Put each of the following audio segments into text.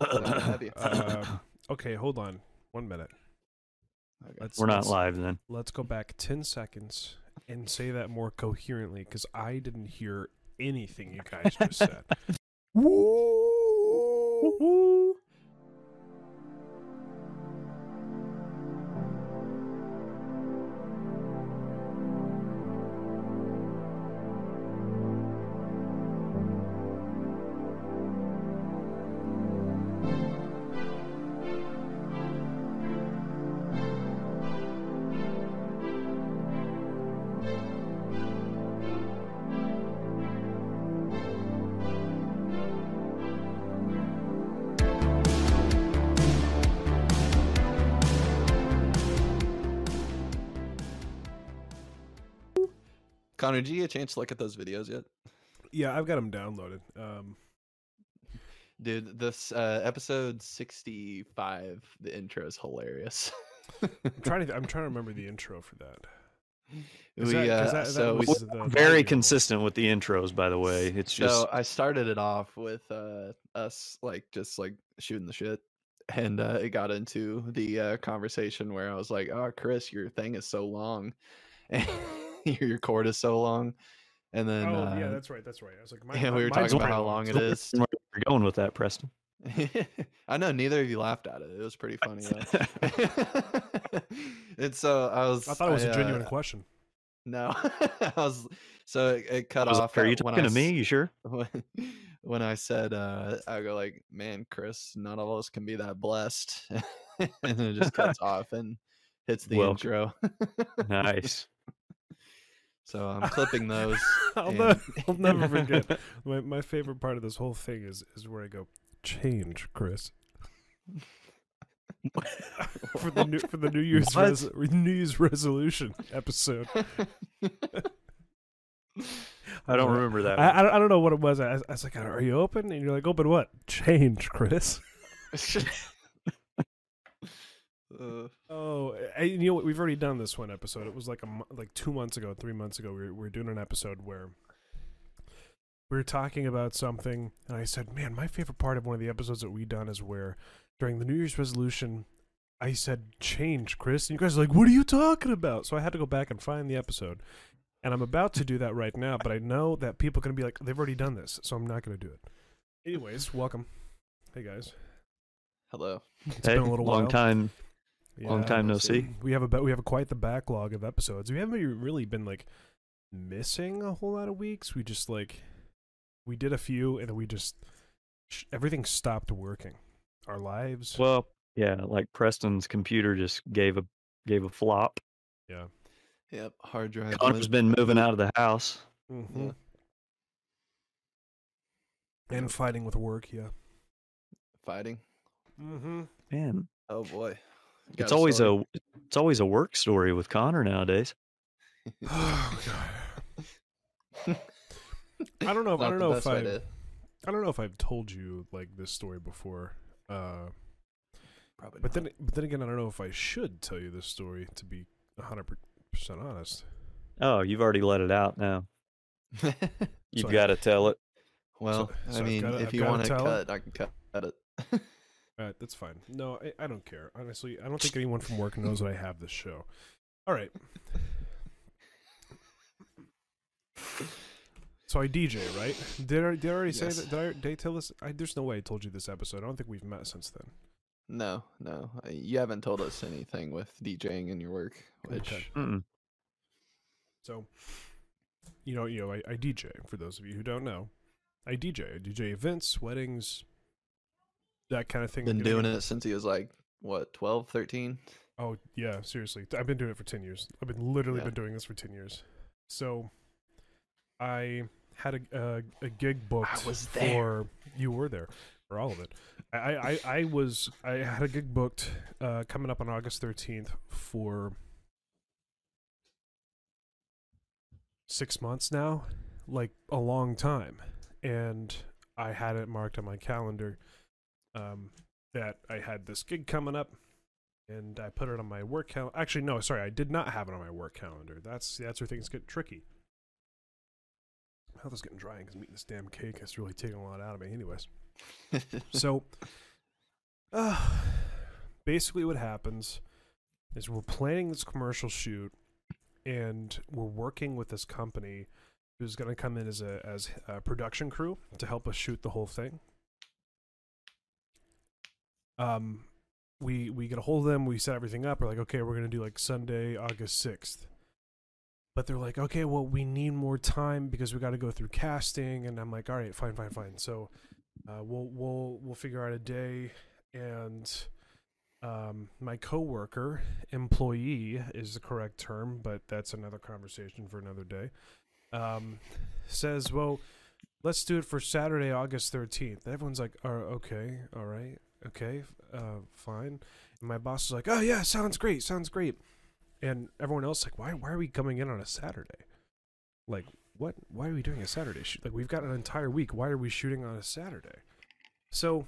Have you? Um, okay, hold on. One minute. Okay. Let's, We're not let's- live then. Let's go back 10 seconds and say that more coherently because I didn't hear anything you guys just said. Connor, did you get a chance to look at those videos yet? Yeah, I've got them downloaded. Um, Dude, this uh, episode 65, the intro is hilarious. I'm trying to. I'm trying to remember the intro for that. we, that- uh, that- that so, was we- the- the Very audio. consistent with the intros, by the way. It's just so I started it off with uh, us like just like shooting the shit. And uh, it got into the uh, conversation where I was like, "Oh, Chris, your thing is so long, and your your cord is so long." And then, oh uh, yeah, that's right. That's right. I was like, yeah, we were talking about how long, it is. it so- is. where you're going with that, Preston. I know neither of you laughed at it. It was pretty funny though. and so I was. I thought it was a a genuine question. No, I was. So it, it cut was off. like, Are you at when talking I to me? You sure? When, when I said, uh, I go like, "Man, Chris, not all of us can be that blessed," and then it just cuts off and hits the Welcome. intro. Nice. So I'm clipping those. I'll, and- ne- I'll never forget. My my favorite part of this whole thing is is where I go change, Chris. for the new for the New Year's res- New Year's resolution episode. I don't remember that. I. I don't- I don't know what it was. I, I was like, "Are you open?" And you're like, "Open what? Change, Chris." Uh, Oh, I, you know what? We've already done this one episode. It was like a like two months ago, three months ago. We were, we were doing an episode where we were talking about something, and I said, "Man, my favorite part of one of the episodes that we done is where during the New Year's resolution, I said change, Chris, and you guys are like, what are you talking about?" So I had to go back and find the episode, and I'm about to do that right now, but I know that people are going to be like, "They've already done this," so I'm not going to do it. Anyways, welcome. Hey guys, hello. it's Hey, been a little long while. time. Long time no no see. see. We have a we have a quite the backlog of episodes. We haven't really been like missing a whole lot of weeks. We just like we did a few and then we just sh- everything stopped working. Our lives. Well, yeah, like Preston's computer just gave a gave a flop. yeah. Yep, hard drive. Connor's lit- been moving out of the house. Mm-hmm. Yeah. And fighting with work. Yeah. fighting. Mm-hmm. Man, Oh boy, it's Got a always story? a it's always a work story with Connor nowadays. oh god. I don't know. If, I don't know if I. to- I don't know if I've told you like this story before. Uh, Probably but not. then, but then again, I don't know if I should tell you this story to be hundred percent honest. Oh, you've already let it out now. You've So got to tell it. well, so I I've mean, gotta- if I've you want to tell cut, I can cut, cut it. All right, that's fine. No, I, I don't care. Honestly, I don't think anyone from work knows that I have this show. All right. So I DJ, right? Did I, did I already say that? Did I, did I tell this? I, there's no way I told you this episode. I don't think we've met since then. no, no, uh, you haven't told us anything with DJing in your work, which Okay. So, you know, you know, I, I DJ. For those of you who don't know, I DJ. I DJ events, weddings, that kind of thing. been doing it since he was like what 12, 13? Oh yeah, seriously. I've been doing it for ten years. I've been literally Yeah. been doing this for ten years. So, I had a a, a gig booked I was there. for you were there for all of it. I I, I, I was I had a gig booked uh, coming up on August thirteenth for six months now, like a long time, and I had it marked on my calendar um, that I had this gig coming up and I put it on my work calendar. Actually, no, sorry, I did not have it on my work calendar. That's that's where things get tricky. My mouth is getting dry because I'm eating this damn cake. It's really taking a lot out of me. Anyways, so Uh, basically, what happens is we're planning this commercial shoot, and we're working with this company who's going to come in as a as a production crew to help us shoot the whole thing. Um, we we get a hold of them. We set everything up. We're like, okay, we're to do like Sunday, August sixth. But they're like, okay, well, we need more time because we got to go through casting. And I'm like, all right, fine, fine, fine. So, uh, we'll we'll we'll figure out a day and um, my coworker, employee is the correct term, but that's another conversation for another day. Um, says, "Well, let's do it for Saturday, August thirteenth." Everyone's like, "Oh, okay, all right, okay, uh, fine." And my boss is like, "Oh yeah, sounds great, sounds great," and everyone else like, "Why? Why are we coming in on a Saturday? Like, what? Why are we doing a Saturday shoot? Like, we've got an entire week. Why are we shooting on a Saturday?" So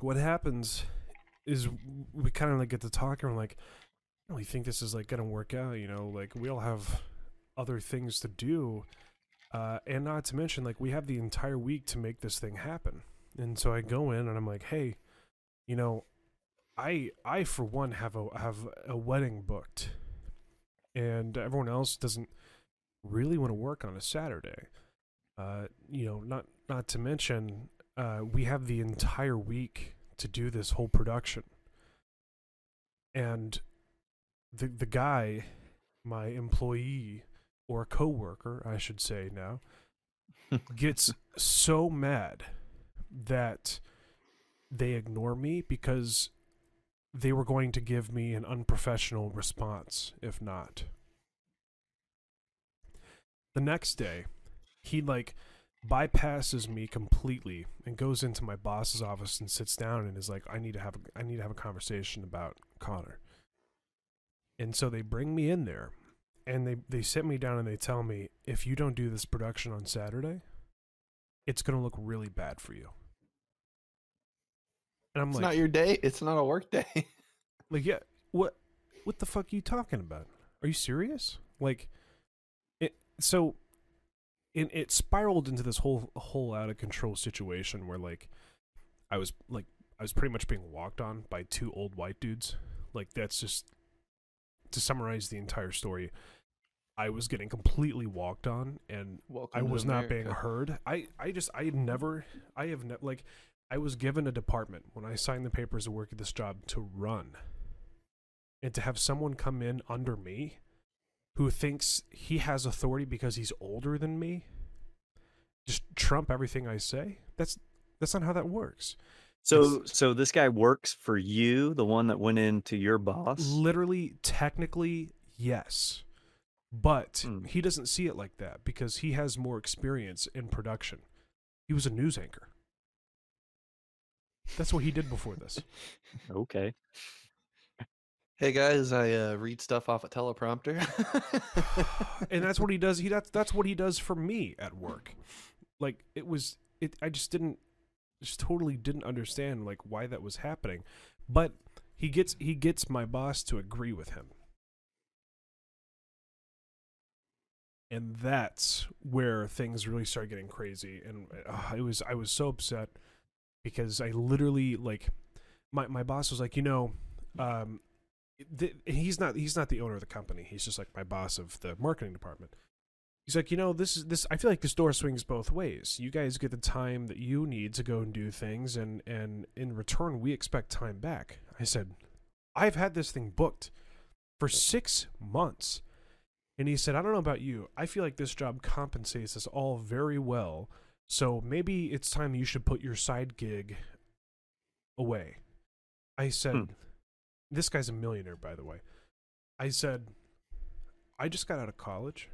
what happens is we kind of like get to talk and we're like, really think this is like gonna work out. You know, like we all have other things to do, uh, and not to mention like we have the entire week to make this thing happen. And so I go in and I'm like, hey, you know, I I for one have a have a wedding booked, and everyone else doesn't really want to work on a Saturday. Uh, you know, not not to mention uh, we have the entire week to do this whole production. And the the guy, my employee or coworker, I should say now, gets so mad that they ignore me because they were going to give me an unprofessional response if not. The next day, he like bypasses me completely and goes into my boss's office and sits down and is like, "I need to have a, I need to have a conversation about Connor." And so they bring me in there, and they they sit me down and they tell me, "If you don't do this production on Saturday, it's gonna look really bad for you." And I'm It's like, not your day. It's not a work day. like, yeah, what what the fuck are you talking about? Are you serious? Like, it so it it spiraled into this whole whole out of control situation where like I was like I was pretty much being walked on by two old white dudes. Like that's just to summarize the entire story. I was getting completely walked on and Welcome I was not being heard. I, I just I had never I have never like I was given a department when I signed the papers to work at this job to run. And to have someone come in under me who thinks he has authority because he's older than me just trump everything I say. That's that's not how that works. So so this guy works for you, the one that went into your boss. Literally technically yes. But Hmm. he doesn't see it like that because he has more experience in production. He was a news anchor. That's what he did before this. Okay. Hey guys, I uh, read stuff off a teleprompter. and that's what he does. He that's that's what he does for me at work. Like it was it I just didn't just totally didn't understand like why that was happening. But he gets he gets my boss to agree with him. And that's where things really started getting crazy and uh, it was I was so upset because I literally like my my boss was like, "You know, um th- he's not he's not the owner of the company. He's just like my boss of the marketing department. He's like, you know, this is this. I feel like this door swings both ways. You guys get the time that you need to go and do things, and and in return, we expect time back. I said, I've had this thing booked for six months, and he said, I don't know about you. I feel like this job compensates us all very well. So maybe it's time you should put your side gig away. I said, Hmm. this guy's a millionaire, by the way. I said, I just got out of college.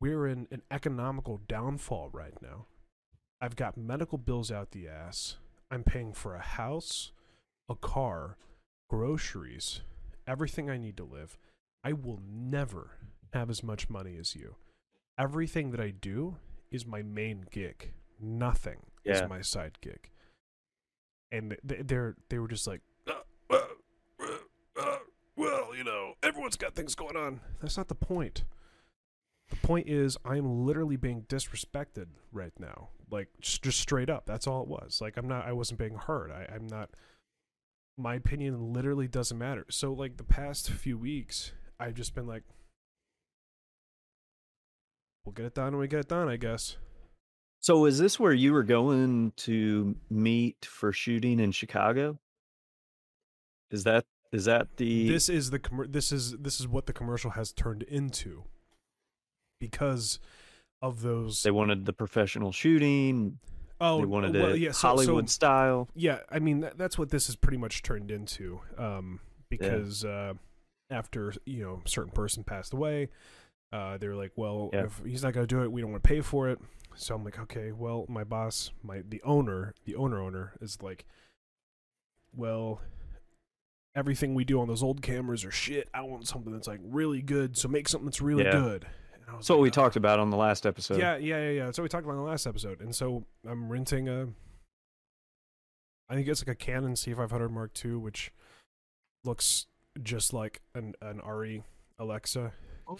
We're in an economical downfall right now. I've got medical bills out the ass. I'm paying for a house, a car, groceries, everything I need to live. I will never have as much money as you. Everything that I do is my main gig. Nothing is my side gig. And th- they're they were just like, "Uh, uh, uh, uh, well, you know, everyone's got things going on. That's not the point. The point is, I'm literally being disrespected right now. Like just, just straight up. That's all it was. Like I'm not. I wasn't being heard. I, I'm not. My opinion literally doesn't matter. So like the past few weeks, I've just been like, we'll get it done when we get it done. I guess. So is this where you were going to meet for shooting in Chicago? Is that is that the this is the commer- this is this is what the commercial has turned into because of those they wanted the professional shooting? oh they wanted well, it yeah, so- Hollywood so, style. yeah i mean that, that's what this has pretty much turned into um because uh after you know a certain person passed away uh they were like well Yeah. if he's not going to do it we don't want to pay for it so i'm like okay well my boss my the owner the owner owner is like well everything we do on those old cameras are shit i want something that's like really good so make something that's really Yeah. good and I was That's what like, we "Oh." talked about on the last episode. Yeah, yeah, yeah, yeah. That's what we talked about on the last episode. And so I'm renting a, I think it's like a Canon C500 Mark II, which looks just like an an ARRI Alexa.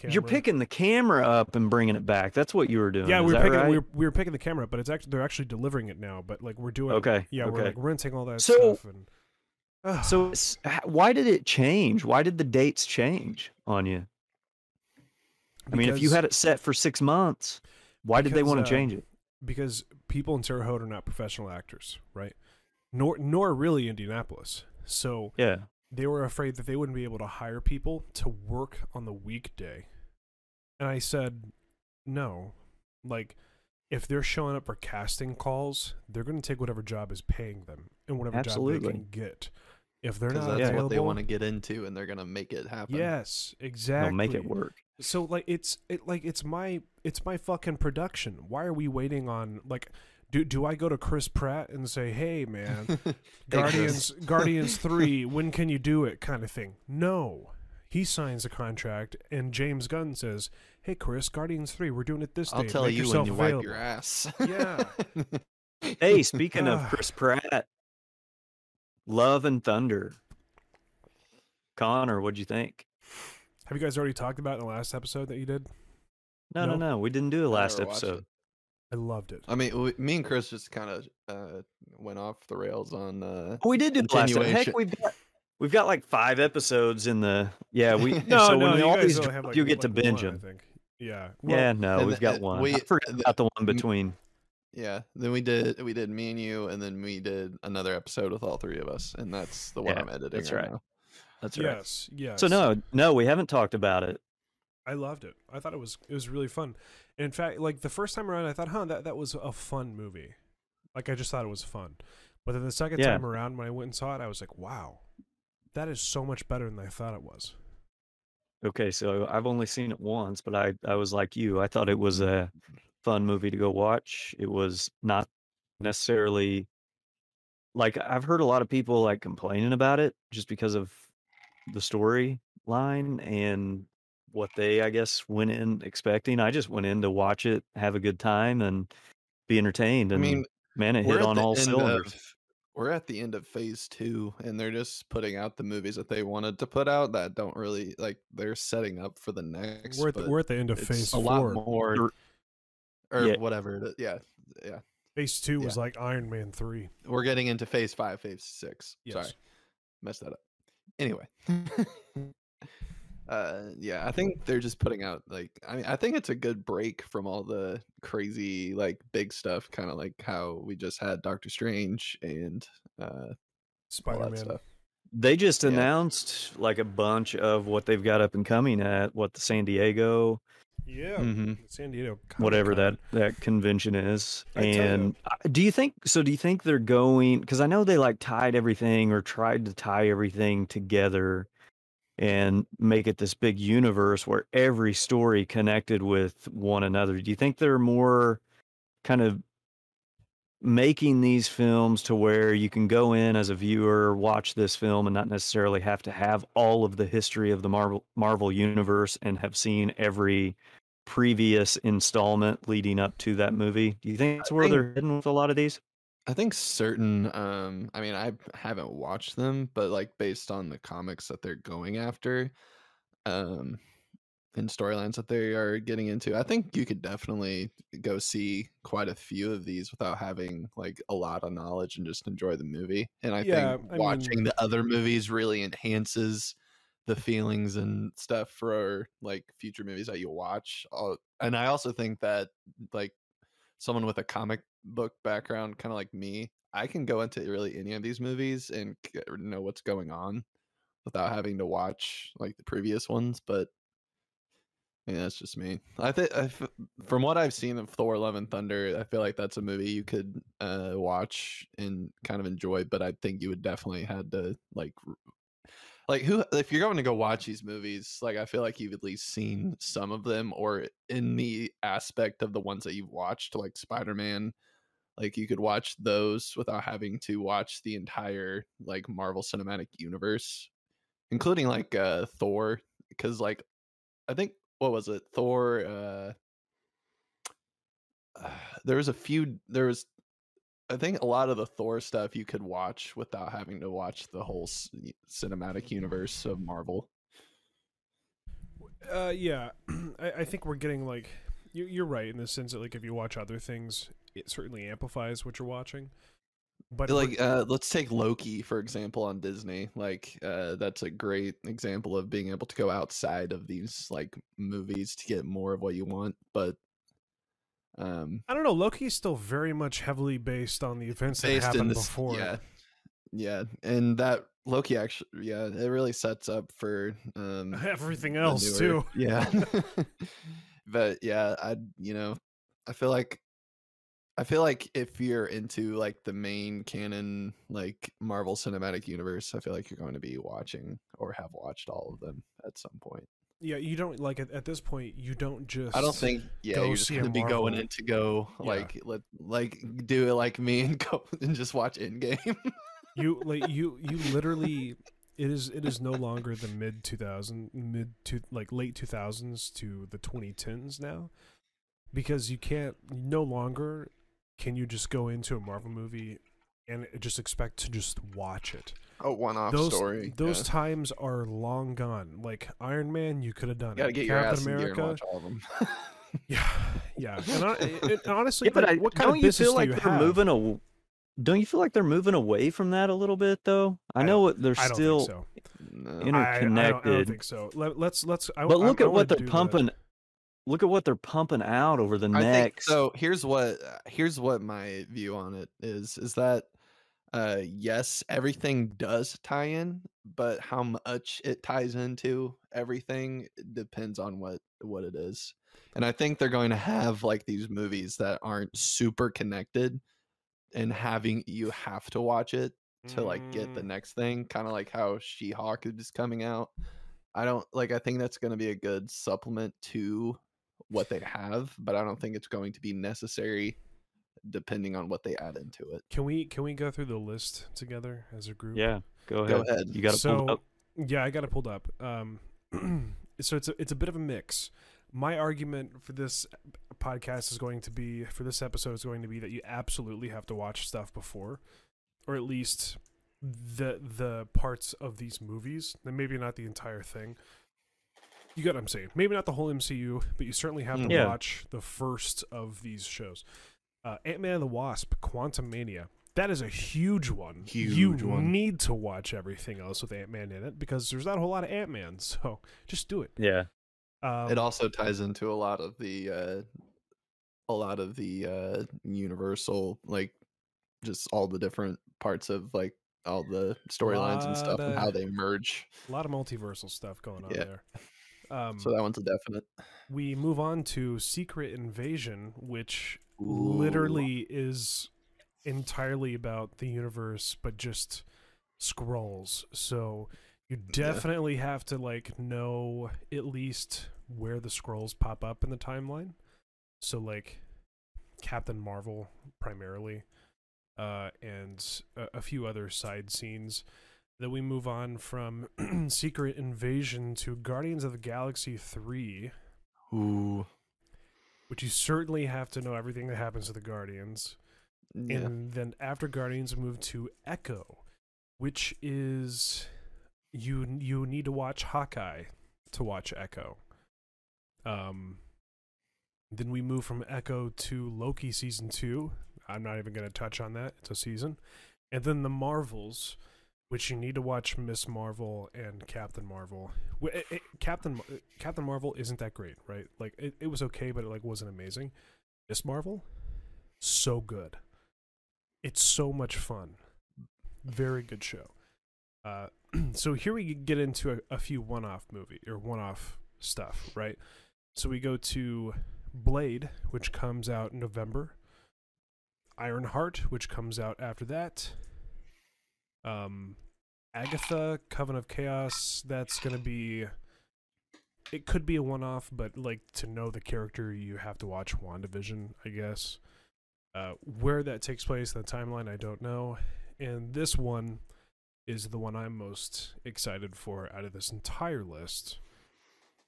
You're picking the camera up and bringing it back. That's what you were doing. Yeah, we were picking right? we were, we were picking the camera up, but it's actually they're actually delivering it now. But like we're doing, Okay, yeah, we're like renting all that So- stuff. And. So why did it change? Why did the dates change on you? I mean, if you had it set for six months, why did they want uh, to change it? because people in Terre Haute are not professional actors, right? Nor nor really Indianapolis. So Yeah. They were afraid that they wouldn't be able to hire people to work on the weekday. And I said, no. Like, if they're showing up for casting calls, they're going to take whatever job is paying them and whatever job they can get. If they're not that's what they want to get into, and they're gonna make it happen. yes, exactly. They'll make it work. So like it's it like it's my it's my fucking production. Why are we waiting on like do do I go to Chris Pratt and say, "Hey man, Guardians Guardians 3, when can you do it?" kind of thing. No. He signs a contract and James Gunn says, "Hey Chris, Guardians 3, we're doing it this time. I'll day. tell Make you when you available." wipe your ass. Yeah. Hey, speaking of. Chris Pratt, Love and Thunder. Connor, what'd you think? Have you guys already talked about in the last episode that you did? No, no, No. no. We didn't do the last episode. I loved it. I mean, we, me and Chris just kind of uh, went off the rails on. Uh, we did do the last episode. Heck, we've got we've got like five episodes in the yeah. We No, so no, when you all these drop, have like you get to binge one, them. I think. Yeah. Well, yeah, no, we've the- got uh, one. we- I forgot the- about the one between. yeah, then we did we did me and you, and then we did another episode with all three of us, and that's the one Yeah, I'm editing. that's right. right. now. That's right. Yes, yes. So no, no, we haven't talked about it. I loved it. I thought it was it was really fun. In fact, like the first time around, I thought, huh, that that was a fun movie. Like I just thought it was fun. But then the second Yeah. time around, when I went and saw it, I was like, wow, that is so much better than I thought it was. Okay, so I've only seen it once, but I I was like you. I thought it was a fun movie to go watch. It was not necessarily like I've heard a lot of people like complaining about it just because of the storyline and what they I guess went in expecting. I just went in to watch it, have a good time, and be entertained. I And mean, man, it we're hit at on the all end cylinders. of- we're at the end of phase two, and they're just putting out the movies that they wanted to put out that don't really like. They're setting up for the next. We're at the, but we're at the end of it's phase a four. lot more, You're- or Yeah. whatever. Yeah, yeah. Phase two was like Iron Man three. We're getting into phase five, phase six. Yes. Sorry, messed that up. Anyway, uh, yeah, I think they're just putting out like I mean I think it's a good break from all the crazy like big stuff, kind of like how we just had Doctor Strange and uh, all Spider that Man. stuff. They just Yeah. announced like a bunch of what they've got up and coming at what the San Diego Yeah. Mhm. San Diego. whatever Comic-Con. that that convention is. I you. And do you think so? Do you think they're going? Because I know they like tied everything or tried to tie everything together and make it this big universe where every story connected with one another. Do you think they're more kind of making these films to where you can go in as a viewer, watch this film, and not necessarily have to have all of the history of the Marvel Marvel universe and have seen every previous installment leading up to that movie. Do you think that's where think- they're heading with a lot of these? I think certain um I mean I haven't watched them, but like based on the comics that they're going after, um and storylines that they are getting into. I think you could definitely go see quite a few of these without having like a lot of knowledge and just enjoy the movie. And I Yeah, think I watching mean- the other movies really enhances the feelings and stuff for like future movies that you'll watch. Uh, And I also think that like someone with a comic book background, kind of like me, I can go into really any of these movies and c- know what's going on without having to watch like the previous ones. But yeah, that's just me. I think from what I've seen of Thor: Love and Thunder, I feel like that's a movie you could uh, watch and kind of enjoy. But I think you would definitely had to like, like who if you're going to go watch these movies, like I feel like you've at least seen some of them, or in the aspect of the ones that you've watched, like Spider Man. Like you could watch those without having to watch the entire like Marvel Cinematic Universe, including like uh Thor, because like I think what was it Thor? uh There was a few. There was, I think, a lot of the Thor stuff you could watch without having to watch the whole c- cinematic universe of Marvel. Uh, yeah, I, I think we're getting like you're right in the sense that like if you watch other things, it certainly amplifies what you're watching. But like uh let's take loki for example on disney like uh that's a great example of being able to go outside of these like movies to get more of what you want but um I don't know. Loki's still very much heavily based on the events that happened this before. yeah yeah and that loki actually yeah it really sets up for um Everything else newer- too. yeah but yeah i you know i feel like i feel like if you're into like the main canon like marvel cinematic universe i feel like you're going to be watching or have watched all of them at some point Yeah, you don't like at, at this point. You don't just. i don't think yeah you're just going to be going Marvel. in to go Yeah. like let like do it like me and go and just watch Endgame. you like you you literally. It is it is no longer the mid 2000 mid to like late 2000s to the 2010s now because you can't no longer can you just go into a Marvel movie and just expect to just watch it. a one-off those story those yeah. times are long gone. Like Iron Man, you could have done you gotta it. get your Captain ass in gear and watch all of them yeah, yeah. And, hon- and honestly, Yeah, but like, I, what kind don't of you feel like you they're have? moving a? Don't you feel like they're moving away from that a little bit though? I, I know what they're I don't still, think so. no. you I- I, I, don't, I don't interconnected. think so. Let, let's let's. I, but look I at wanna what they're do the- pumping. Look at what they're pumping out over the I think next. so. Here's what uh, here's what my view on it is: is that uh, yes, everything does tie in, but how much it ties into everything depends on what what it is. And I think they're going to have like these movies that aren't super connected, and having you have to watch it to like get the Mm, next thing, kind of like how She Hulk is coming out. I don't like. I think that's going to be a good supplement to what they have, but I don't think it's going to be necessary depending on what they add into it. Can we can we go through the list together as a group? yeah, go ahead. Go ahead. You got to so, pull up. Yeah, I got it pulled up. Um, so it's a, it's a bit of a mix. My argument for this podcast is going to be for this episode is going to be that you absolutely have to watch stuff before, or at least the the parts of these movies, and maybe not the entire thing. You get what I'm saying? Maybe not the whole MCU, but you certainly have to Mm. Yeah. watch the first of these shows. Uh, Ant Man and the Wasp: Quantumania. That is a huge one. Huge you one. need to watch everything else with Ant Man in it because there's not a whole lot of Ant Man. So just do it. Yeah, Um, it also ties into a lot of the uh a lot of the uh universal like just all the different parts of like all the storylines and stuff and how they merge. a lot of multiversal stuff going on Yeah. there. Um, So that one's a definite. we move on to Secret Invasion, which Ooh. literally is entirely about the universe, but just Skrulls. So you definitely have to like know at least where the Skrulls pop up in the timeline. So like Captain Marvel primarily, uh, and a, a few other side scenes. Then we move on from Secret Invasion to Guardians of the Galaxy 3, Ooh. which you certainly have to know everything that happens to the Guardians. Yeah. And then after Guardians, we move to Echo, which is you you need to watch Hawkeye to watch Echo. Um, then we move from Echo to Loki season two. I'm not even going to touch on that. It's a season. And then the Marvels, which you need to watch Miss Marvel and Captain Marvel. It- it- Captain Captain Marvel isn't that great, right? Like it, it was okay, but it like wasn't amazing. Miss Marvel, so good. It's so much fun. Very good show. Uh, so here we get into a, a few one-off movie or one-off stuff, right? So we go to Blade, which comes out in November. Ironheart, which comes out after that. Um, Agatha, Coven of Chaos. That's gonna be. It could be a one-off, but like to know the character, you have to watch WandaVision, I guess. Uh, where that takes place in the timeline, I don't know. And this one is the one I'm most excited for out of this entire list.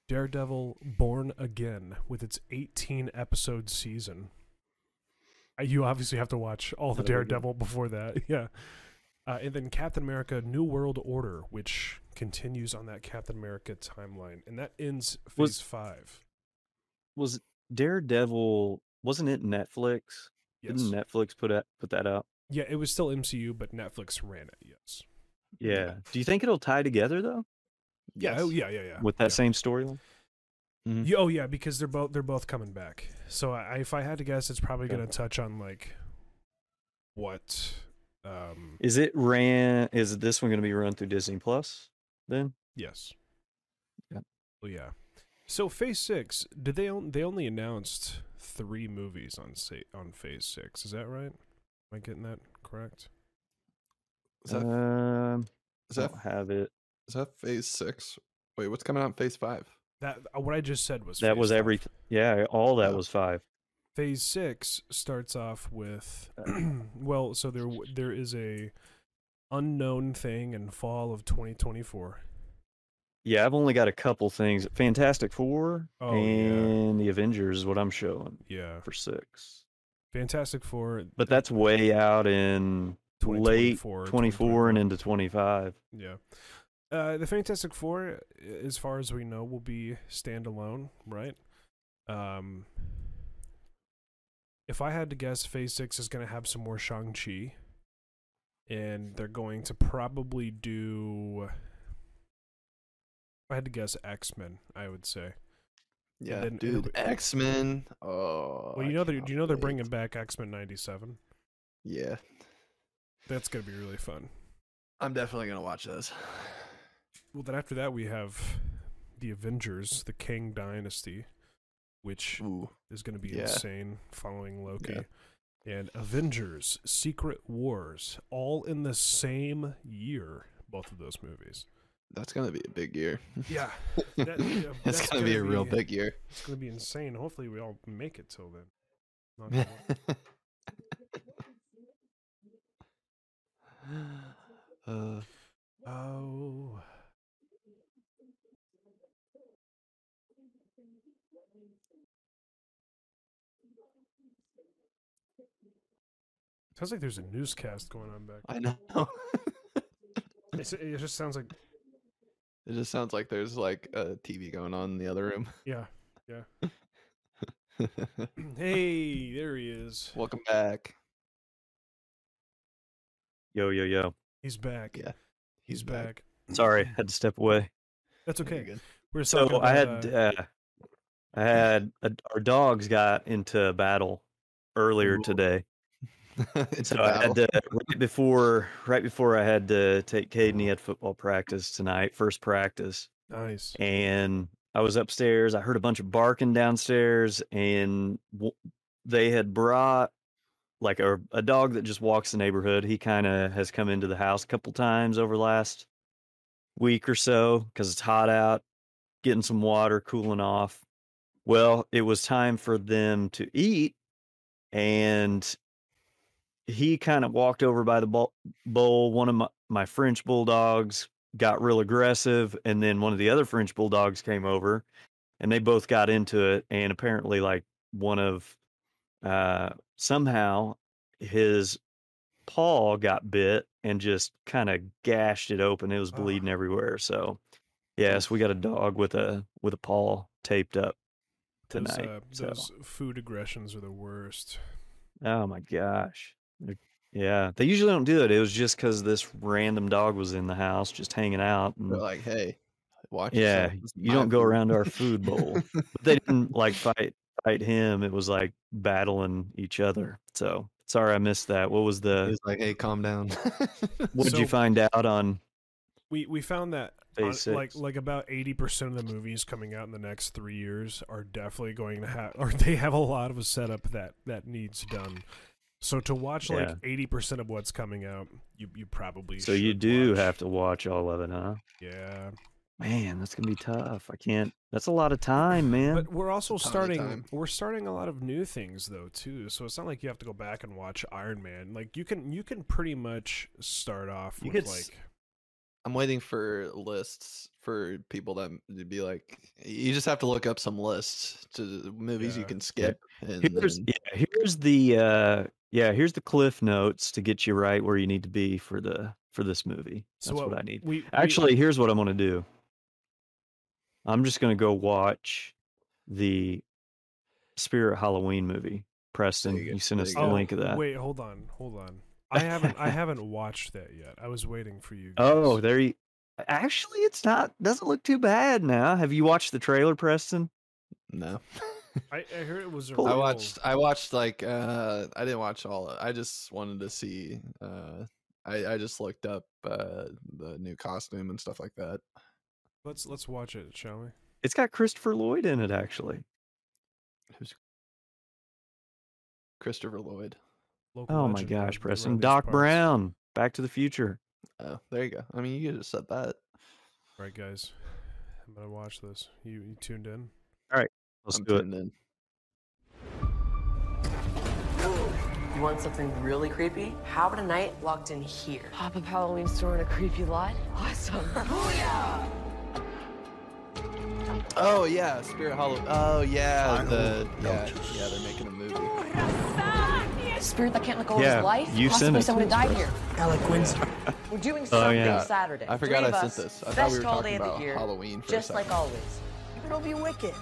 Daredevil Born Again with its 18 episode season. You obviously have to watch all the That'll be good. Daredevil before that. Yeah. Uh, and then Captain America New World Order, which continues on that Captain America timeline. And that ends phase Was- five. Was Daredevil? Wasn't it Netflix? Yes. Didn't Netflix put that put that out? Yeah, it was still MCU, but Netflix ran it. Yes. Yeah. Do you think it'll tie together though Yeah. Yes. Oh, yeah. Yeah. Yeah. with that yeah. same storyline? Mhm. Yeah, oh yeah, because they're both they're both coming back. So I, if I had to guess, it's probably Okay. going to touch on like what. Um. Is it ran? Is this one going to be run through Disney Plus? Then Yes. Yeah. Oh yeah. So Phase Six, did they on, they only announced three movies on say on Phase Six? Is that right? Am I getting that correct? Is that, um, is I that don't have it. is that phase six? Wait, what's coming out in phase five? That uh, what I just said was That phase was five. every. Yeah, all that Oh. was five. Phase six starts off with well, so there there is a unknown thing in fall of 2024. Yeah, I've only got a couple things. Fantastic Four Oh, yeah. and the Avengers is what I'm showing Yeah, for six. Fantastic Four. But that's way out in late 2024, 24 and into 25. Yeah. Uh, the Fantastic Four, as far as we know, will be standalone, right? Um, if I had to guess, Phase Six is going to have some more Shang Chi, and they're going to probably do. I had to guess, X Men, I would say. Yeah, then dude, X Men. Oh, Well, you know they do you know they're bringing back X Men '97. Yeah, That's going to be really fun. I'm definitely gonna watch this. Well, then after that we have the Avengers, the Kang Dynasty, which Ooh, is going to be Yeah. insane following Loki. And Avengers Secret Wars, all in the same year, both of those movies. that's gonna be a big year. Yeah. That- yeah, that's, that's gonna, be a real be- big year. It's going to be insane. Hopefully, we all make it till then. Uh, oh. Sounds like there's a newscast going on back. I know. It's, it just sounds like it just sounds like there's like a TV going on in the other room. yeah. Yeah. hey, there he is. Welcome back. Yo, yo, yo. He's back. Yeah, He's back. Sorry, had to step away. That's okay. good. We're So talking I had, uh, uh, I had, a, our dogs got into battle earlier today. it's So I had to right before right before I had to take Caden. He had football practice tonight, first practice, nice. and I was upstairs. I heard a bunch of barking downstairs, and w- they had brought like a a dog that just walks the neighborhood. He kind of has come into the house a couple times over the last week or so because it's hot out, getting some water, cooling off. Well, it was time for them to eat, and he kind of walked over by the bowl. One of my, my French bulldogs got real aggressive, and then one of the other French bulldogs came over, and they both got into it. And apparently, like one of uh, somehow his paw got bit and just kind of gashed it open. It was Oh. bleeding everywhere. So, yes, we got a dog with a with a paw taped up. Those, tonight. uh, so. those food aggressions are the worst. Oh my gosh. They're- yeah, they usually don't do it. It was just because this random dog was in the house just hanging out. And They're like, hey, watch. yeah, yourself. You don't go around our food bowl. but they didn't like fight fight him. It was like battling each other. So sorry I missed that. What was the was like, hey, calm down. what did you find out on We we found that on- like like about eighty percent of the movies coming out in the next three years are definitely going to have, or they have a lot of a setup that that needs done. So to watch Yeah. like eighty percent of what's coming out, you you probably So you do watch. have to watch all of it, huh? yeah. Man, that's gonna be tough. I can't. That's a lot of time, man. But we're also a ton of starting time. we're starting a lot of new things though too. So it's not like you have to go back and watch Iron Man. Like you can you can pretty much start off You with could like I'm waiting for lists for people that to be like, you just have to look up some lists to movies you can skip. And here's then- yeah, here's the uh yeah, here's the cliff notes to get you right where you need to be for the for this movie. so That's what, I need. We, we- Actually, here's what I'm gonna do. I'm just gonna go watch the Spirit Halloween movie. Preston, you you, sent us you the oh, link of that. Wait, hold on, hold on. I haven't I haven't watched that yet. I was waiting for you. Oh, there you actually it's not doesn't look too bad now. Have you watched the trailer, Preston? no. I, I heard it was a I watched. I watched like. uh I didn't watch all. Of, I just wanted to see. uh I I just looked up uh the new costume and stuff like that. Let's let's watch it, shall we? It's got Christopher Lloyd in it actually. Who's Christopher Lloyd? Local Oh my gosh, Preston. Doc parts. Brown, Back to the Future. Oh, there you go. I mean, you could have said that. Right, guys. I'm gonna watch this. You you tuned in? All right, let's I'm do it. tuned in. You want something really creepy? How about a night locked in here? Pop-up Halloween store in a creepy lot? Awesome. Oh yeah, Spirit Hollow. Oh yeah, the yeah yeah they're making a movie. Spirit that can't let go Yeah, of his life? you sent Possibly it someone to who died here. Alec Windsor. We're doing Oh, something yeah. Saturday. I forgot Three I sent this. I thought Best we were holiday talking of the about year, Halloween for Just a like always. It'll be wicked.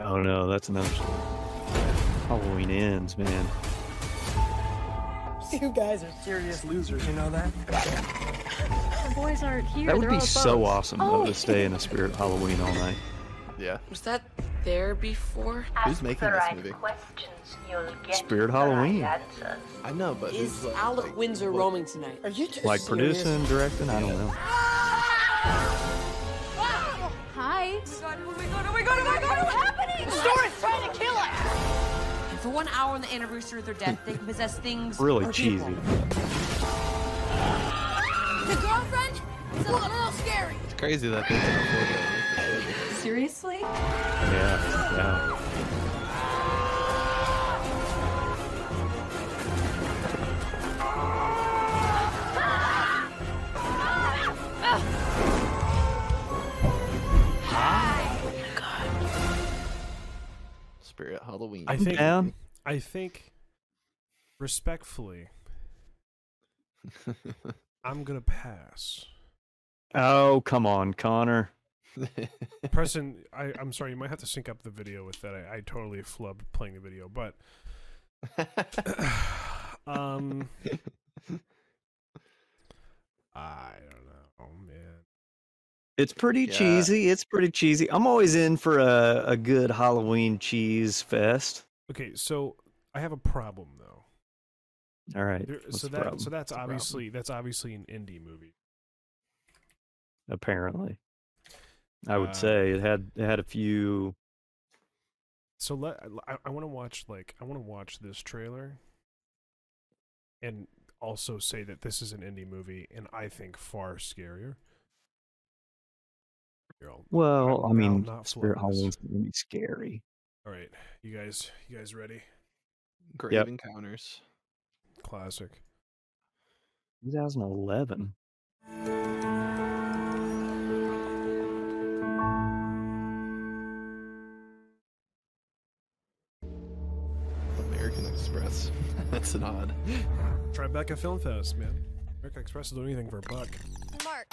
Oh no, that's another story. Halloween ends, man. You guys are serious losers, you know that? The boys aren't here. That would They're be so phones. awesome though Oh. to stay in a Spirit Halloween all night. Yeah, Was that there before? who's making this movie? Spirit Halloween. I know, but Is who's like, Alec like, Windsor what- roaming tonight? Are you just Like serious? producing, directing, I don't know. Hi. Oh my god, oh my god, oh my god, oh my god, oh what's happening? Store's trying to kill us! And for one hour on the anniversary of their death, they can possess things. Really cheesy. The girlfriend? It's a little scary. It's crazy that they can afford to make this movie. Seriously? Yeah, yeah. Spirit Halloween. I think down. I think respectfully, I'm gonna pass. Oh, come on, Connor. Preston, I, I'm sorry, you might have to sync up the video with that. I, I totally flubbed playing the video, but um I don't know. Oh man. It's pretty Yeah. cheesy. It's pretty cheesy. I'm always in for a, a good Halloween cheese fest. Okay, so I have a problem though. All right. There, so that problem? so that's the problem? obviously that's obviously an indie movie. apparently. I would Uh, say it had it had a few So let I, I want to watch like I want to watch this trailer and also say that this is an indie movie and I think far scarier. Here, I'll- well, I I'll mean not Spirit flow this. Halloween's gonna be scary. all right, you guys, you guys ready? Grave Yep. Encounters. Classic. 2011. Express. That's an odd. Tribeca Film Fest, man. American Express will do anything for a buck. Mark.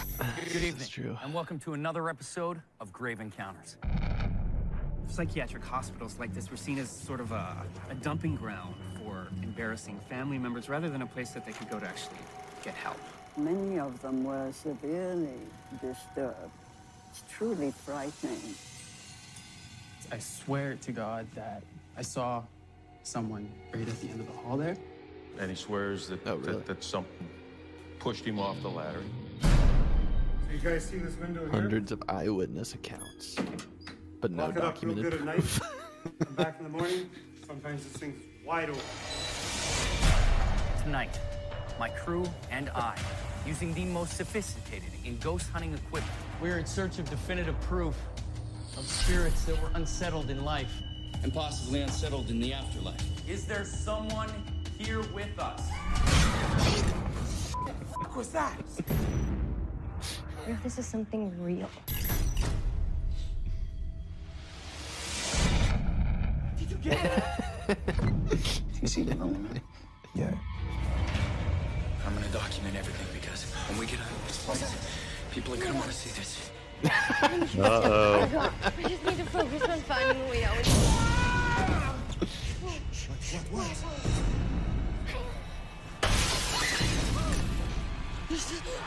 Good evening, true. and welcome to another episode of Grave Encounters. psychiatric hospitals like this were seen as sort of a, a dumping ground for embarrassing family members rather than a place that they could go to actually get help. Many of them were severely disturbed. It's truly frightening. I swear to God that I saw someone right at the end of the hall there. And he swears that, Oh, really? that, that something pushed him off the ladder. So you guys see this window here? Hundreds of eyewitness accounts, but no Lock it up real documented good at night. proof. Come back in the morning. Sometimes this thing's wide open. Tonight, my crew and I, using the most sophisticated in ghost hunting equipment, We're in search of definitive proof of spirits that were unsettled in life and possibly unsettled in the afterlife. Is there someone here with us? What was that? What if this is something real? Did you get it? You see the moon? Yeah. I'm gonna document everything because when we get out of this place, people are gonna want to see this. Uh-oh. I just need to focus on finding a way out.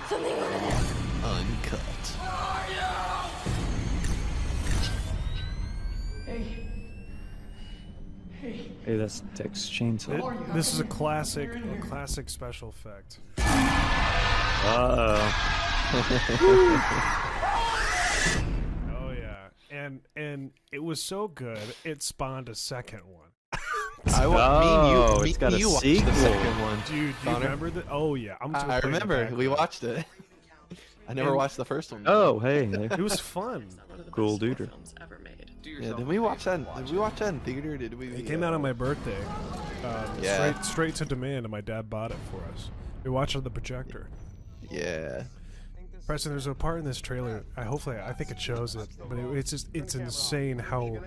Something over there. Uncut. Hey, that's Texas Chainsaw. It- this is a classic, a classic special effect. Uh-oh. Oh yeah, and and it was so good, it spawned a second one. I wa- me and you, Oh, me it's got and a you watched sequel. the second one. Dude, do you Connor. remember the Oh yeah, I'm. I, I gonna play it remember. We back. watched it. I never And- watched the first one. Oh, hey. hey. It was fun. Cool duder. Yeah, did we watch that? Did we watch that in theater? Did we? It came out on my birthday. Um, Yeah. Straight, straight to demand, and my dad bought it for us. We watched it on the projector. Yeah. Preston, there's a part in this trailer. I hopefully I think it shows it, but it, it's just it's insane how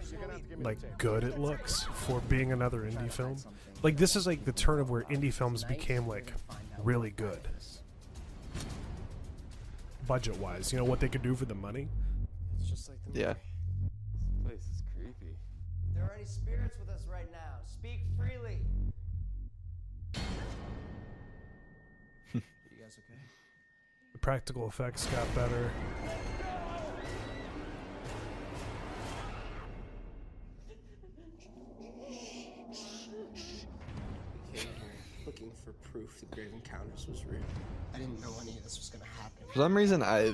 like good it looks for being another indie film. Like this is like the turn of where indie films became like really good, budget wise. You know what they could do for the money. Yeah. Practical effects got better. Looking for proof that Grave Encounters was real. I didn't know any of this was gonna happen. For some reason, I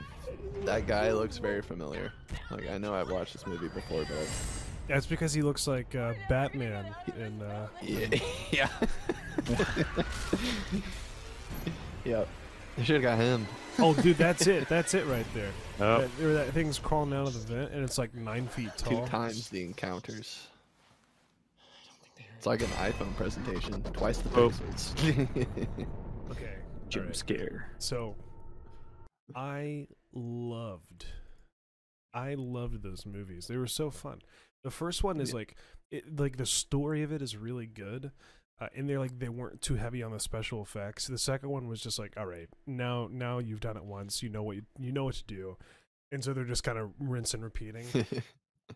that guy looks very familiar. Like I know I've watched this movie before, but That's because he looks like uh, Batman in. Uh, yeah, yeah. yep. They should have got him. oh, dude, that's it. That's it right there. Oh. That, there- that thing's crawling out of the vent, and it's like nine feet tall. Two tall. times the encounters. It's like an iPhone presentation, twice the Oh. pixels. Okay. Jump alright. scare. So, I loved, I loved those movies. They were so fun. The first one is like, it, like the story of it is really good, uh, and they're like they weren't too heavy on the special effects. The second one was just like, all right, now now you've done it once, you know what you, you know what to do, and so they're just kind of rinse and repeating.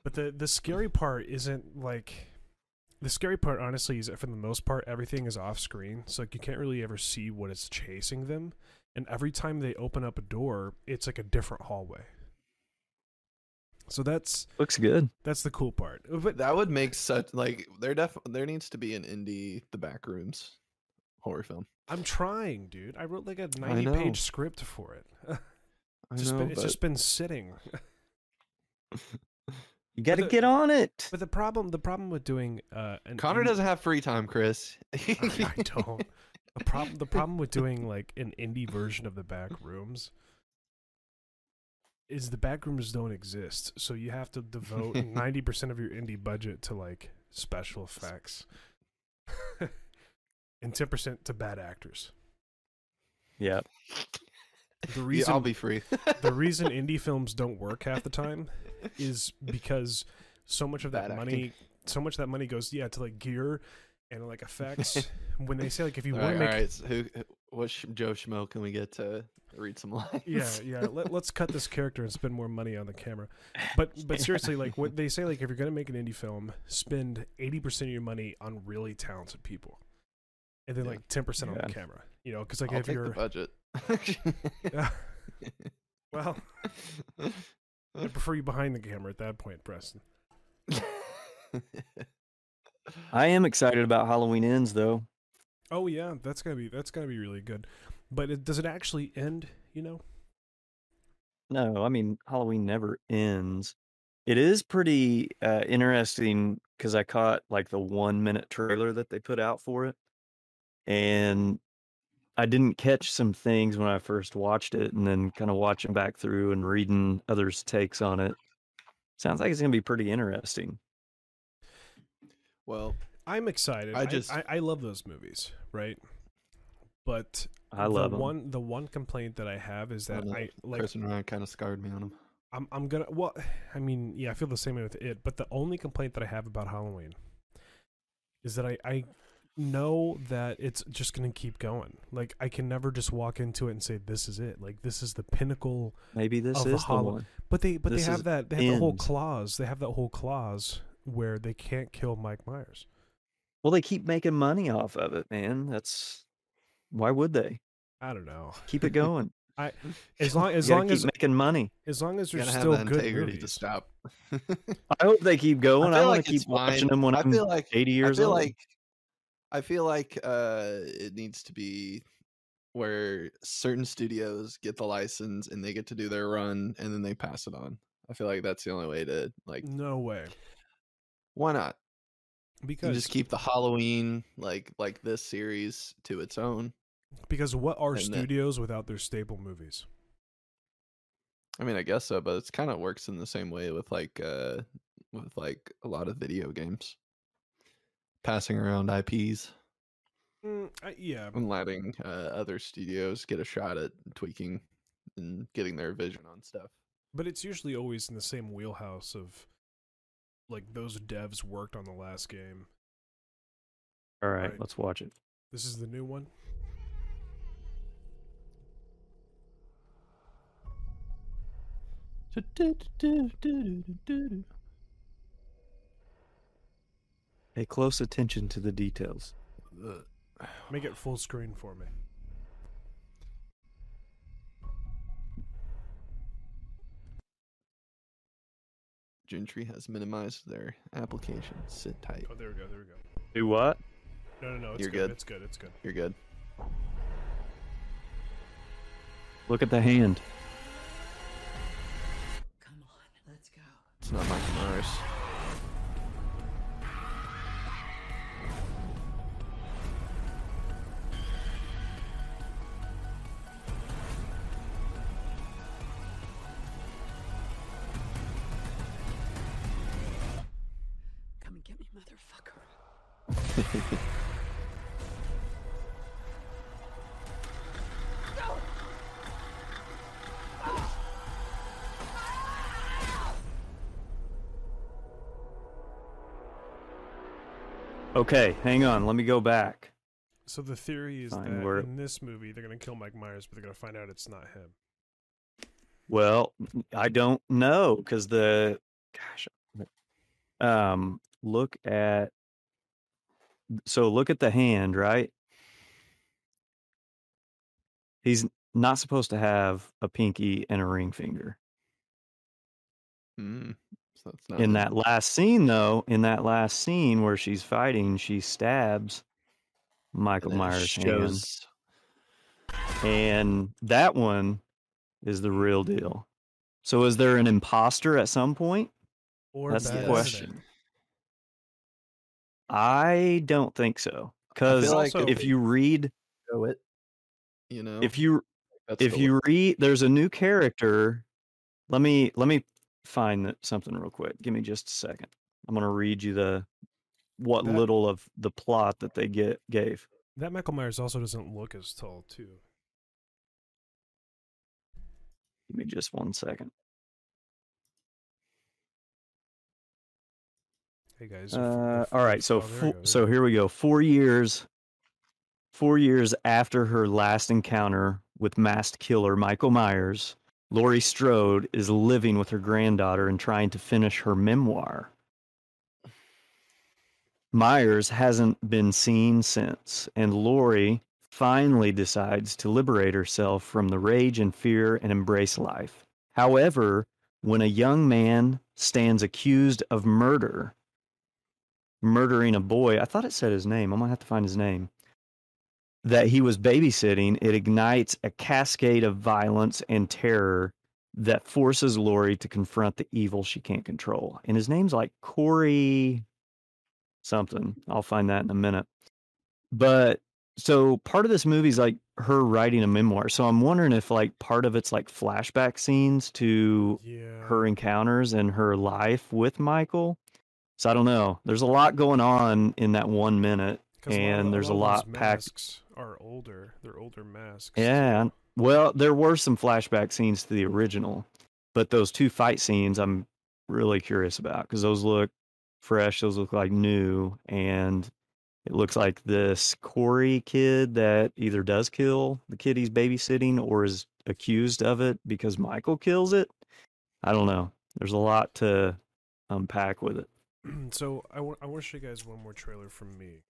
but the the scary part isn't like the scary part honestly is that for the most part everything is off screen so like you can't really ever see what is chasing them and every time they open up a door it's like a different hallway so that's Looks good. that's the cool part but that would make such like there def there needs to be an indie The Backrooms horror film. i'm trying dude i wrote like a 90 page script for it I Just know, been, it's just been sitting You got to get on it. but the problem the problem with doing uh an Connor indie- doesn't have free time, Chris. I, I don't. The problem the problem with doing like an indie version of the back rooms is the back rooms don't exist. So you have to devote ninety percent of your indie budget to like special effects. and ten percent to bad actors. Yep. The Yeah, reason I'll be free. the reason indie films don't work half the time is because so much of that Bad money acting. so much of that money goes yeah to like gear and like effects when they say like if you want right, to make right. So who, what sh- Joe Schmo can we get to read some lines. yeah, yeah. Let, let's cut this character and spend more money on the camera. But but seriously, like what they say, like if you're gonna make an indie film, spend eighty percent of your money on really talented people, and then Yeah. like ten percent on Yeah. the camera. You know, because like I'll if take you're the budget. Yeah. well, I prefer you behind the camera at that point, Preston. I am excited about Halloween Ends though. Oh yeah, that's gonna be that's gonna be really good. But it, does it actually end? You know? No, I mean Halloween never ends. It is pretty uh, interesting because I caught like the one minute trailer that they put out for it, and I didn't catch some things when I first watched it, and then kind of watching back through and reading others' takes on it. Sounds like it's gonna be pretty interesting. well, I'm excited. I I just- I, I love those movies, right? But I love the 'em. one the one complaint that I have is that don't I like Chris and Ryan kind of scarred me on him. I'm I'm gonna well I mean yeah I feel the same way with it but the only complaint that I have about Halloween is that I I know that it's just gonna keep going like I can never just walk into it and say this is it like this is the pinnacle Maybe this of is the the one. but they but This they have that they have the whole clause they have that whole clause where they can't kill Mike Myers Well, they keep making money off of it, man. That's why would they I don't know keep it going? I as long as long as making money. as long as there's still have good integrity to stop. I hope they keep going. I, feel want like to keep watching them when I I'm feel like 80 years I feel old. like I feel like uh it needs to be where certain studios get the license and they get to do their run and then they pass it on. I feel like that's the only way to like no way why not? You because just keep the Halloween like like this series to its own. because what are and then- studios without their staple movies I mean, I guess so, but it's kind of works in the same way with like uh with like a lot of video games. Passing around IPs Mm, I, yeah and letting uh, other studios get a shot at tweaking and getting their vision on stuff. But it's usually always in the same wheelhouse of like those devs worked on the last game. All right, Right. let's watch it. This is the new one. Pay close attention to the details. Make it full screen for me. Gentry has minimized their application. Sit tight. Oh, there we go. There we go. Do what? No, no, no. It's You're good. good. It's good. It's good. You're good. Look at the hand. Come on, Let's go. It's not Michael Myers. Okay, hang on. Let me go back. So the theory is Fine, that we're- in this movie they're gonna kill Mike Myers, but they're gonna find out it's not him. Well, I don't know because the gosh, um, look at so look at the hand, right? He's not supposed to have a pinky and a ring finger. Mm, so it's not In him. that last scene, though, in that last scene where she's fighting, she stabs Michael And Myers' shows- hand, and that one is the real deal. So, is there an imposter at some point? Or That's the question. I don't think so. Because like Also- if you read, show it. You know, if you that's if the you read, there's a new character. Let me let me find that- something real quick. Give me just a second. I'm gonna read you the what That- little of the plot that they get gave. That Michael Myers also doesn't look as tall too. Give me just one second. Hey guys. Uh, if- all right, so oh, there we fo- go, there so here we go. Four years, four years after her last encounter with masked killer Michael Myers, Laurie Strode is living with her granddaughter and trying to finish her memoir. Myers hasn't been seen since, and Laurie finally decides to liberate herself from the rage and fear and embrace life. However, when a young man stands accused of murder, murdering a boy, I thought it said his name. I'm going to have to find his name. That he was babysitting, it ignites a cascade of violence and terror that forces Laurie to confront the evil she can't control. And his name's like Corey something. I'll find that in a minute. But so part of this movie is like her writing a memoir. So I'm wondering if like part of it's like flashback scenes to Yeah. her encounters and her life with Michael. So I don't know. There's a lot going on in that one minute, and there's a lot packed. are older. They're older masks. Yeah. Well, there were some flashback scenes to the original, but those two fight scenes I'm really curious about because those look fresh. Those look like new, and it looks like this Corey kid that either does kill the kid he's babysitting or is accused of it because Michael kills it. I don't know. There's a lot to unpack with it. so I want I want to show you guys one more trailer from me.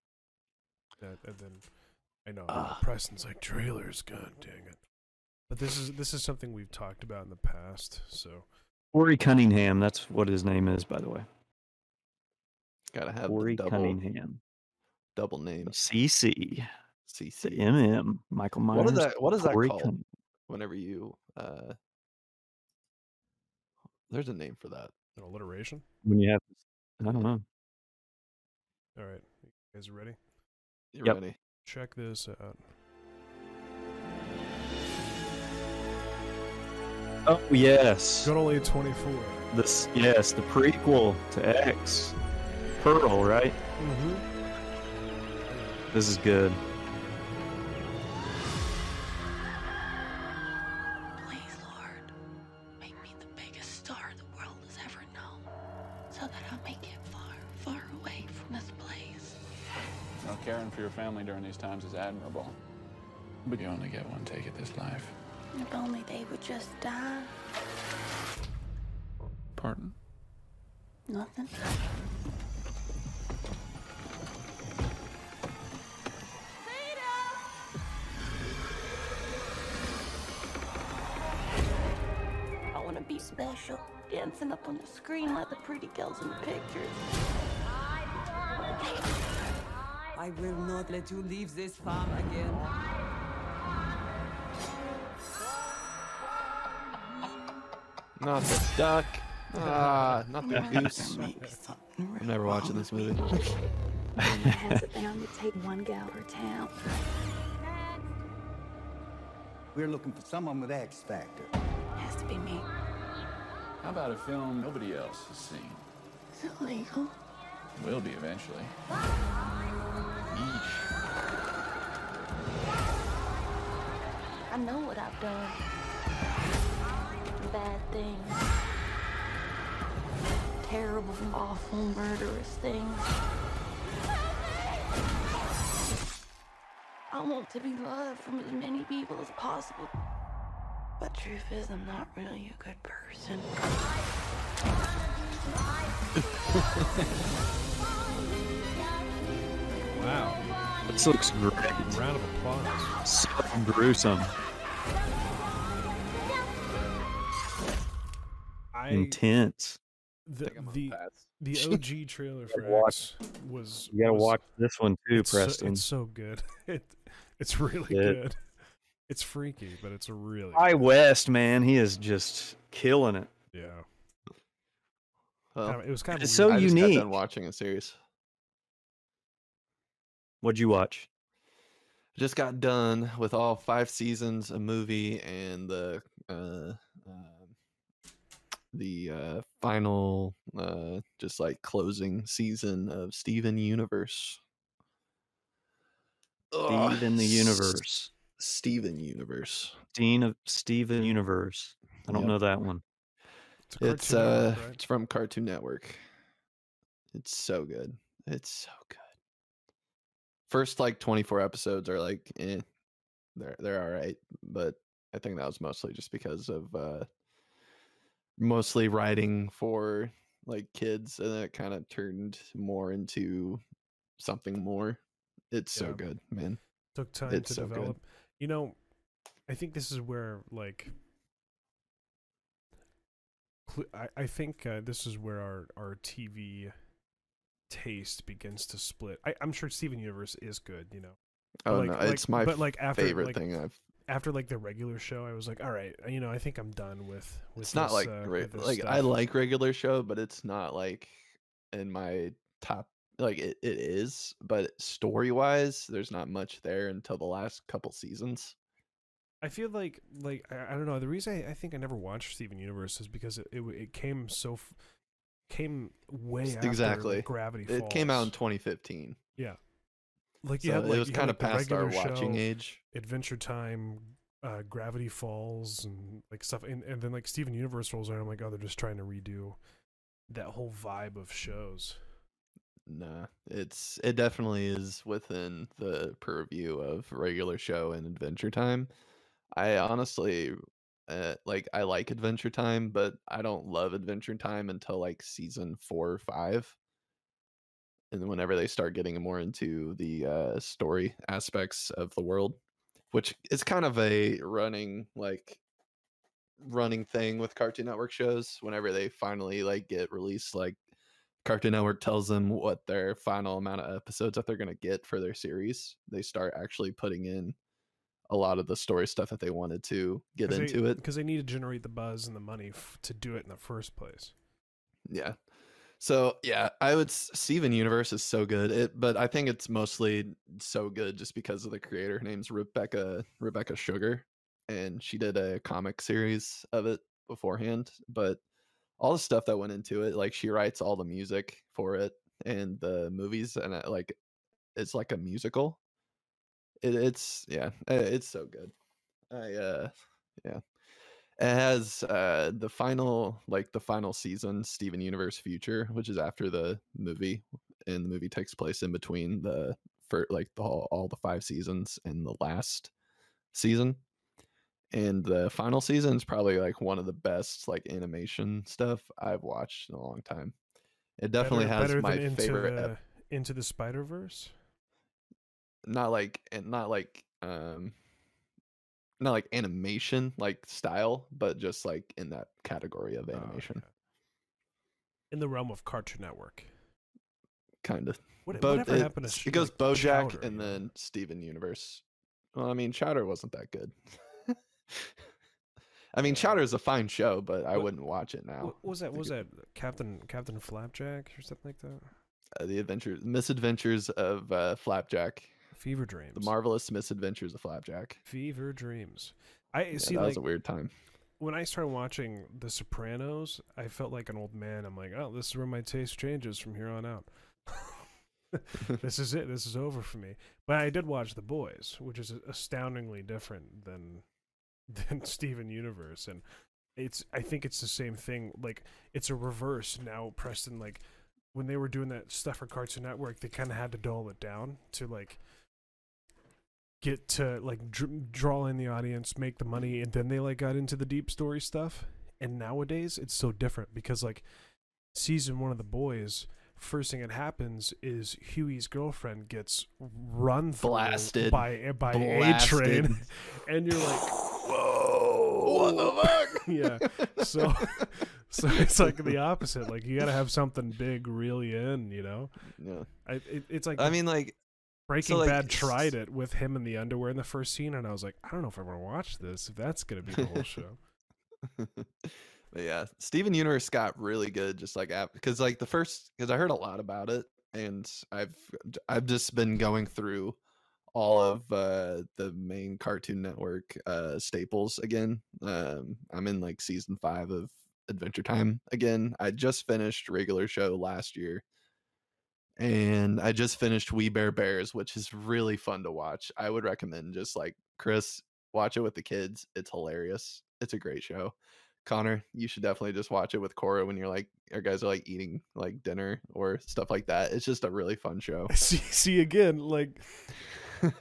That and then I know Ah. Preston's like trailers. God dang it! But this is this is something we've talked about in the past. So Corey Cunningham, that's what his name is, by the way. Gotta have Corey double, Cunningham. double name. CC. CC. The MM. Michael Myers. What is that? What is that called? Cunningham. Whenever you, uh, there's a name for that. an alliteration. When you have, I don't know. All right, you guys are ready? You Yep. ready? Check this out. Oh yes, Good old A24. this yes, the prequel to X, Pearl, right? Mm-hmm. This is good. Family during these times is admirable. But you only get one take at this life. If only they would just die. Pardon? Nothing. I want to be special, dancing up on the screen like the pretty girls in the pictures. I will not let you leave this farm again. Not the duck. Ah, not the goose. I'm never watching this movie. has it bound to take one gal per town. We're looking for someone with X Factor. Has to be me. How about a film nobody else has seen? Is it legal? Will be eventually. I know what I've done. Bad things. Terrible, awful, murderous things. I want to be loved from as many people as possible. But truth is, I'm not really a good person. Wow. This looks great. Round of applause. So gruesome. I Intense. the the, the OG trailer for Gotta watch- was You gotta was- watch this one too, it's so- Preston. it's so good. It it's really Yeah. good. It's freaky, but it's a really Ti West, man, he is just killing it. yeah. Well, it was kind of It's so I just got unique. done watching a series. What'd you watch? Just got done with all five seasons, a movie, and the uh, uh, the uh, final, uh, just like closing season of Steven Universe. Ugh, Steven the s- Universe. Steven Universe. Dean of Steven Universe. I don't Yep. know that one. It's, a It's uh, Network, right? it's from Cartoon Network. It's so good. It's so good. First like 24 episodes are like eh. they're they're all right, but I think that was mostly just because of uh mostly writing for like kids and then it kind of turned more into something more. It's so good, man. Took time It's to so good. develop. You know, I think this is where like I, I think uh, this is where our, our TV taste begins to split. I, I'm sure Steven Universe is good, you know. Oh like- no, like- it's my but like after favorite like, thing I've after like the regular show, I was like, all right, you know, I think I'm done with. with it's not this, like uh, re- with this like I like regular show, but it's not like in my top like it, it is, but story wise, there's not much there until the last couple seasons. I feel like like I, I don't know. The reason I, I think I never watched Steven Universe is because it it, it came so f- came way exactly. like, Gravity It came out in 2015. Yeah. Like yeah, So like it was kind of the past our watching show, age. Adventure Time, uh, Gravity Falls, and like stuff, and, and then like Steven Universe rolls around. I'm like, oh, they're just trying to redo that whole vibe of shows. Nah, it's it definitely is within the purview of regular show and Adventure Time. I honestly uh, like I like Adventure Time, but I don't love Adventure Time until like season four or five. And whenever they start getting more into the uh, story aspects of the world, which is kind of a running like running thing with Cartoon Network shows. Whenever they finally like get released, like Cartoon Network tells them what their final amount of episodes that they're going to get for their series. They start actually putting in a lot of the story stuff that they wanted to get into it. because they need to generate the buzz and the money f- to do it in the first place. Yeah. So yeah, I would. Steven Universe is so good. It, but I think it's mostly so good just because of the creator. Her name's Rebecca Rebecca Sugar, and she did a comic series of it beforehand. But all the stuff that went into it, like she writes all the music for it and the movies, and it, like it's like a musical. It, it's yeah, eh, it's so good. I uh yeah. It has uh the final like the final season, Steven Universe Future, which is after the movie, and the movie takes place in between the for like the whole, all the five seasons and the last season. And the final season is probably like one of the best like animation stuff I've watched in a long time. It definitely Better- has better my into favorite the, ep- into the Spider Verse. Not like and not like um not like animation like style but just like in that category of animation. in the realm of Cartoon Network. kind of What- Bo- whatever happened to it goes like, bojack Chowder, and then steven universe. Well i mean chowder wasn't that good. I mean chowder is a fine show but i What- wouldn't watch it now. What was that? What was that Captain Captain Flapjack or something like that? uh, the adventures misadventures of uh, flapjack Fever Dreams. the marvelous misadventures of flapjack Fever Dreams. I yeah, see. that like was a weird time when I started watching The Sopranos, I felt like an old man. I'm like, oh, this is where my taste changes from here on out. this is it. This is over for me. But I did watch The Boys, which is astoundingly different than than Steven Universe, and it's. I think it's the same thing. Like it's a reverse now. Preston, like when they were doing that stuff for Cartoon Network, they kind of had to dull it down to like get to like dr- draw in the audience, make the money, and then they like got into the deep story stuff. And nowadays it's so different because like season one of the boys, first thing that happens is Hughie's girlfriend gets run Blasted. by by A Train, and you're like, whoa, what the fuck? yeah. So so it's like the opposite. Like you got to have something big really in, you know. Yeah. I, it, it's like I mean, like Breaking so, like, Bad tried it with him in the underwear in the first scene, and I was like, I don't know if I want to watch this. If that's gonna be the whole show. but yeah, Steven Universe got really good, just like because like the first because I heard a lot about it, and I've I've just been going through all of uh the main Cartoon Network uh staples again. Um, I'm in like season five of Adventure Time again. I just finished regular show last year. And I just finished We Bare Bears, which is really fun to watch. I would recommend just like Chris, watch it with the kids. It's hilarious. It's a great show. Connor, you should definitely just watch it with Cora when you're like, your guys are like eating like dinner or stuff like that. It's just a really fun show. see, see again, like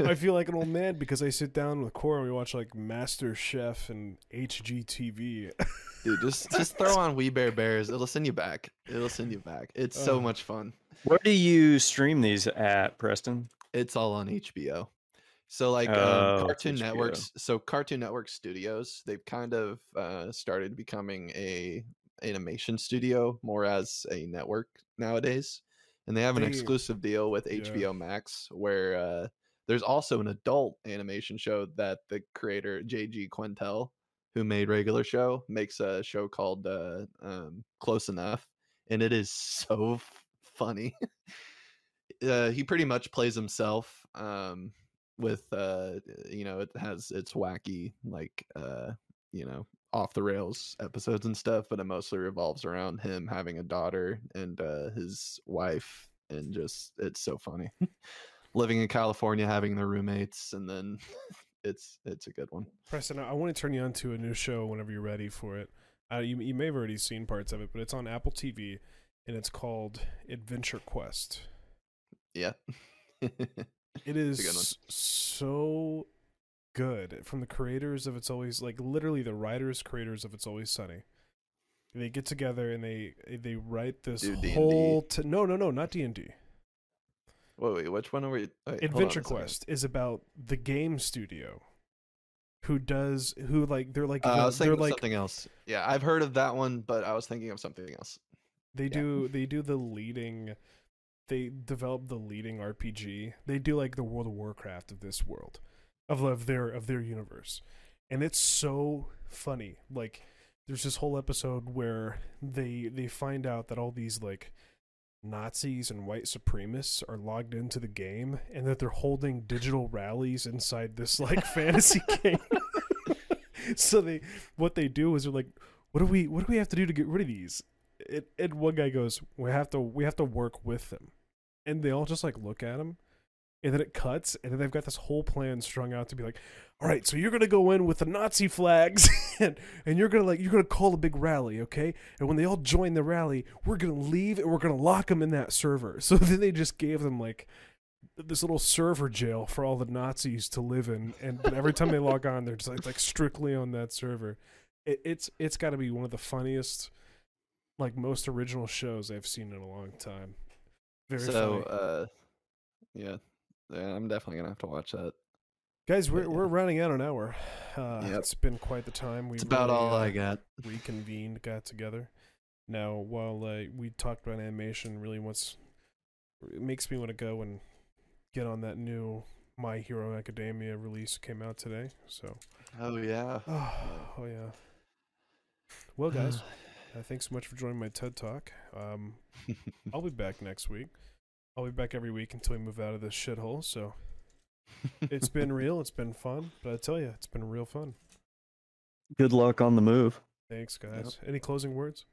I feel like an old man because I sit down with Cora and we watch like Master Chef and HGTV. Dude, just just throw on We Bare Bears. It'll send you back. It'll send you back. It's so Oh. much fun. Where do you stream these at, Preston? It's all on HBO. So like Oh, um, Cartoon HBO. Networks. So Cartoon Network Studios, they've kind of uh, started becoming a animation studio more as a network nowadays, and they have an They- exclusive deal with yeah. HBO Max where uh, there's also an adult animation show that the creator JG Quintel, who made Regular Show, makes a show called uh, um, Close Enough, and it is so f- funny. uh, he pretty much plays himself um with uh you know it has its wacky like uh you know off the rails episodes and stuff but it mostly revolves around him having a daughter and uh his wife and just it's so funny living in california having their roommates and then it's it's a good one Preston, I want to turn you on to a new show whenever you're ready for it. Uh, you you may have already seen parts of it, but it's on Apple TV and it's called Adventure Quest. yeah It's good so good from the creators of It's Always like literally the writers creators of It's Always Sunny. They get together and they they write this Do whole t- no no no not D and D. wait wait which one are we wait, hold on a Adventure. Quest is about the game studio who does who like they're like uh, the- i was they're like something else yeah i've heard of that one but i was thinking of something else They do they do the leading they develop the leading RPG. They do like the World of Warcraft of this world. Of of their of their universe. And it's so funny. Like there's this whole episode where they they find out that all these like Nazis and white supremacists are logged into the game and that they're holding digital rallies inside this like fantasy game. so they what they do is they're like what do we what do we have to do to get rid of these? It, and one guy goes we have to we have to work with them. And they all just like look at him and then it cuts and then they've got this whole plan strung out to be like all right so you're gonna go in with the nazi flags and, and you're gonna like you're gonna call a big rally okay and when they all join the rally we're gonna leave and we're gonna lock them in that server so then they just gave them like this little server jail for all the Nazis to live in, and every time they log on, they're just like, like strictly on that server. It, it's it's got to be one of the funniest, like most original shows I've seen in a long time. Very so funny, uh yeah yeah i'm definitely gonna have to watch that guys. We're yeah. we're running out an hour. Uh, Yep. It's been quite the time. We It's about really, all uh, I got. Reconvened, got together. Now, while uh, we talked about animation, really wants it makes me want to go and get on that new My Hero Academia release came out today. So, oh yeah oh, oh yeah. Well, guys, uh, thanks so much for joining my TED Talk. Um, I'll be back next week. I'll be back every week until we move out of this shithole. So, it's been real. It's been fun. But I tell you, it's been real fun. Good luck on the move. Thanks, guys. Any closing words?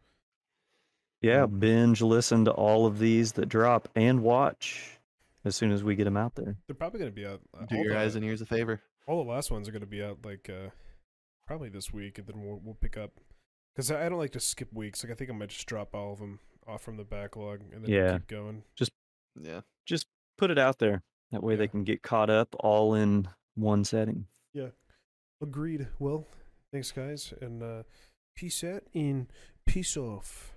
Yeah, binge listen to all of these that drop and watch as soon as we get them out there. They're probably going to be out. Uh, do your the- eyes and ears a favor All the last ones are going to be out like uh, probably this week, and then we'll we'll pick up because I I don't like to skip weeks. Like I think I might just drop all of them off from the backlog and then Yeah. keep going. Just yeah just put it out there. That way they can get caught up all in one setting. Yeah, agreed. Well, thanks, guys, and uh, peace out and peace off.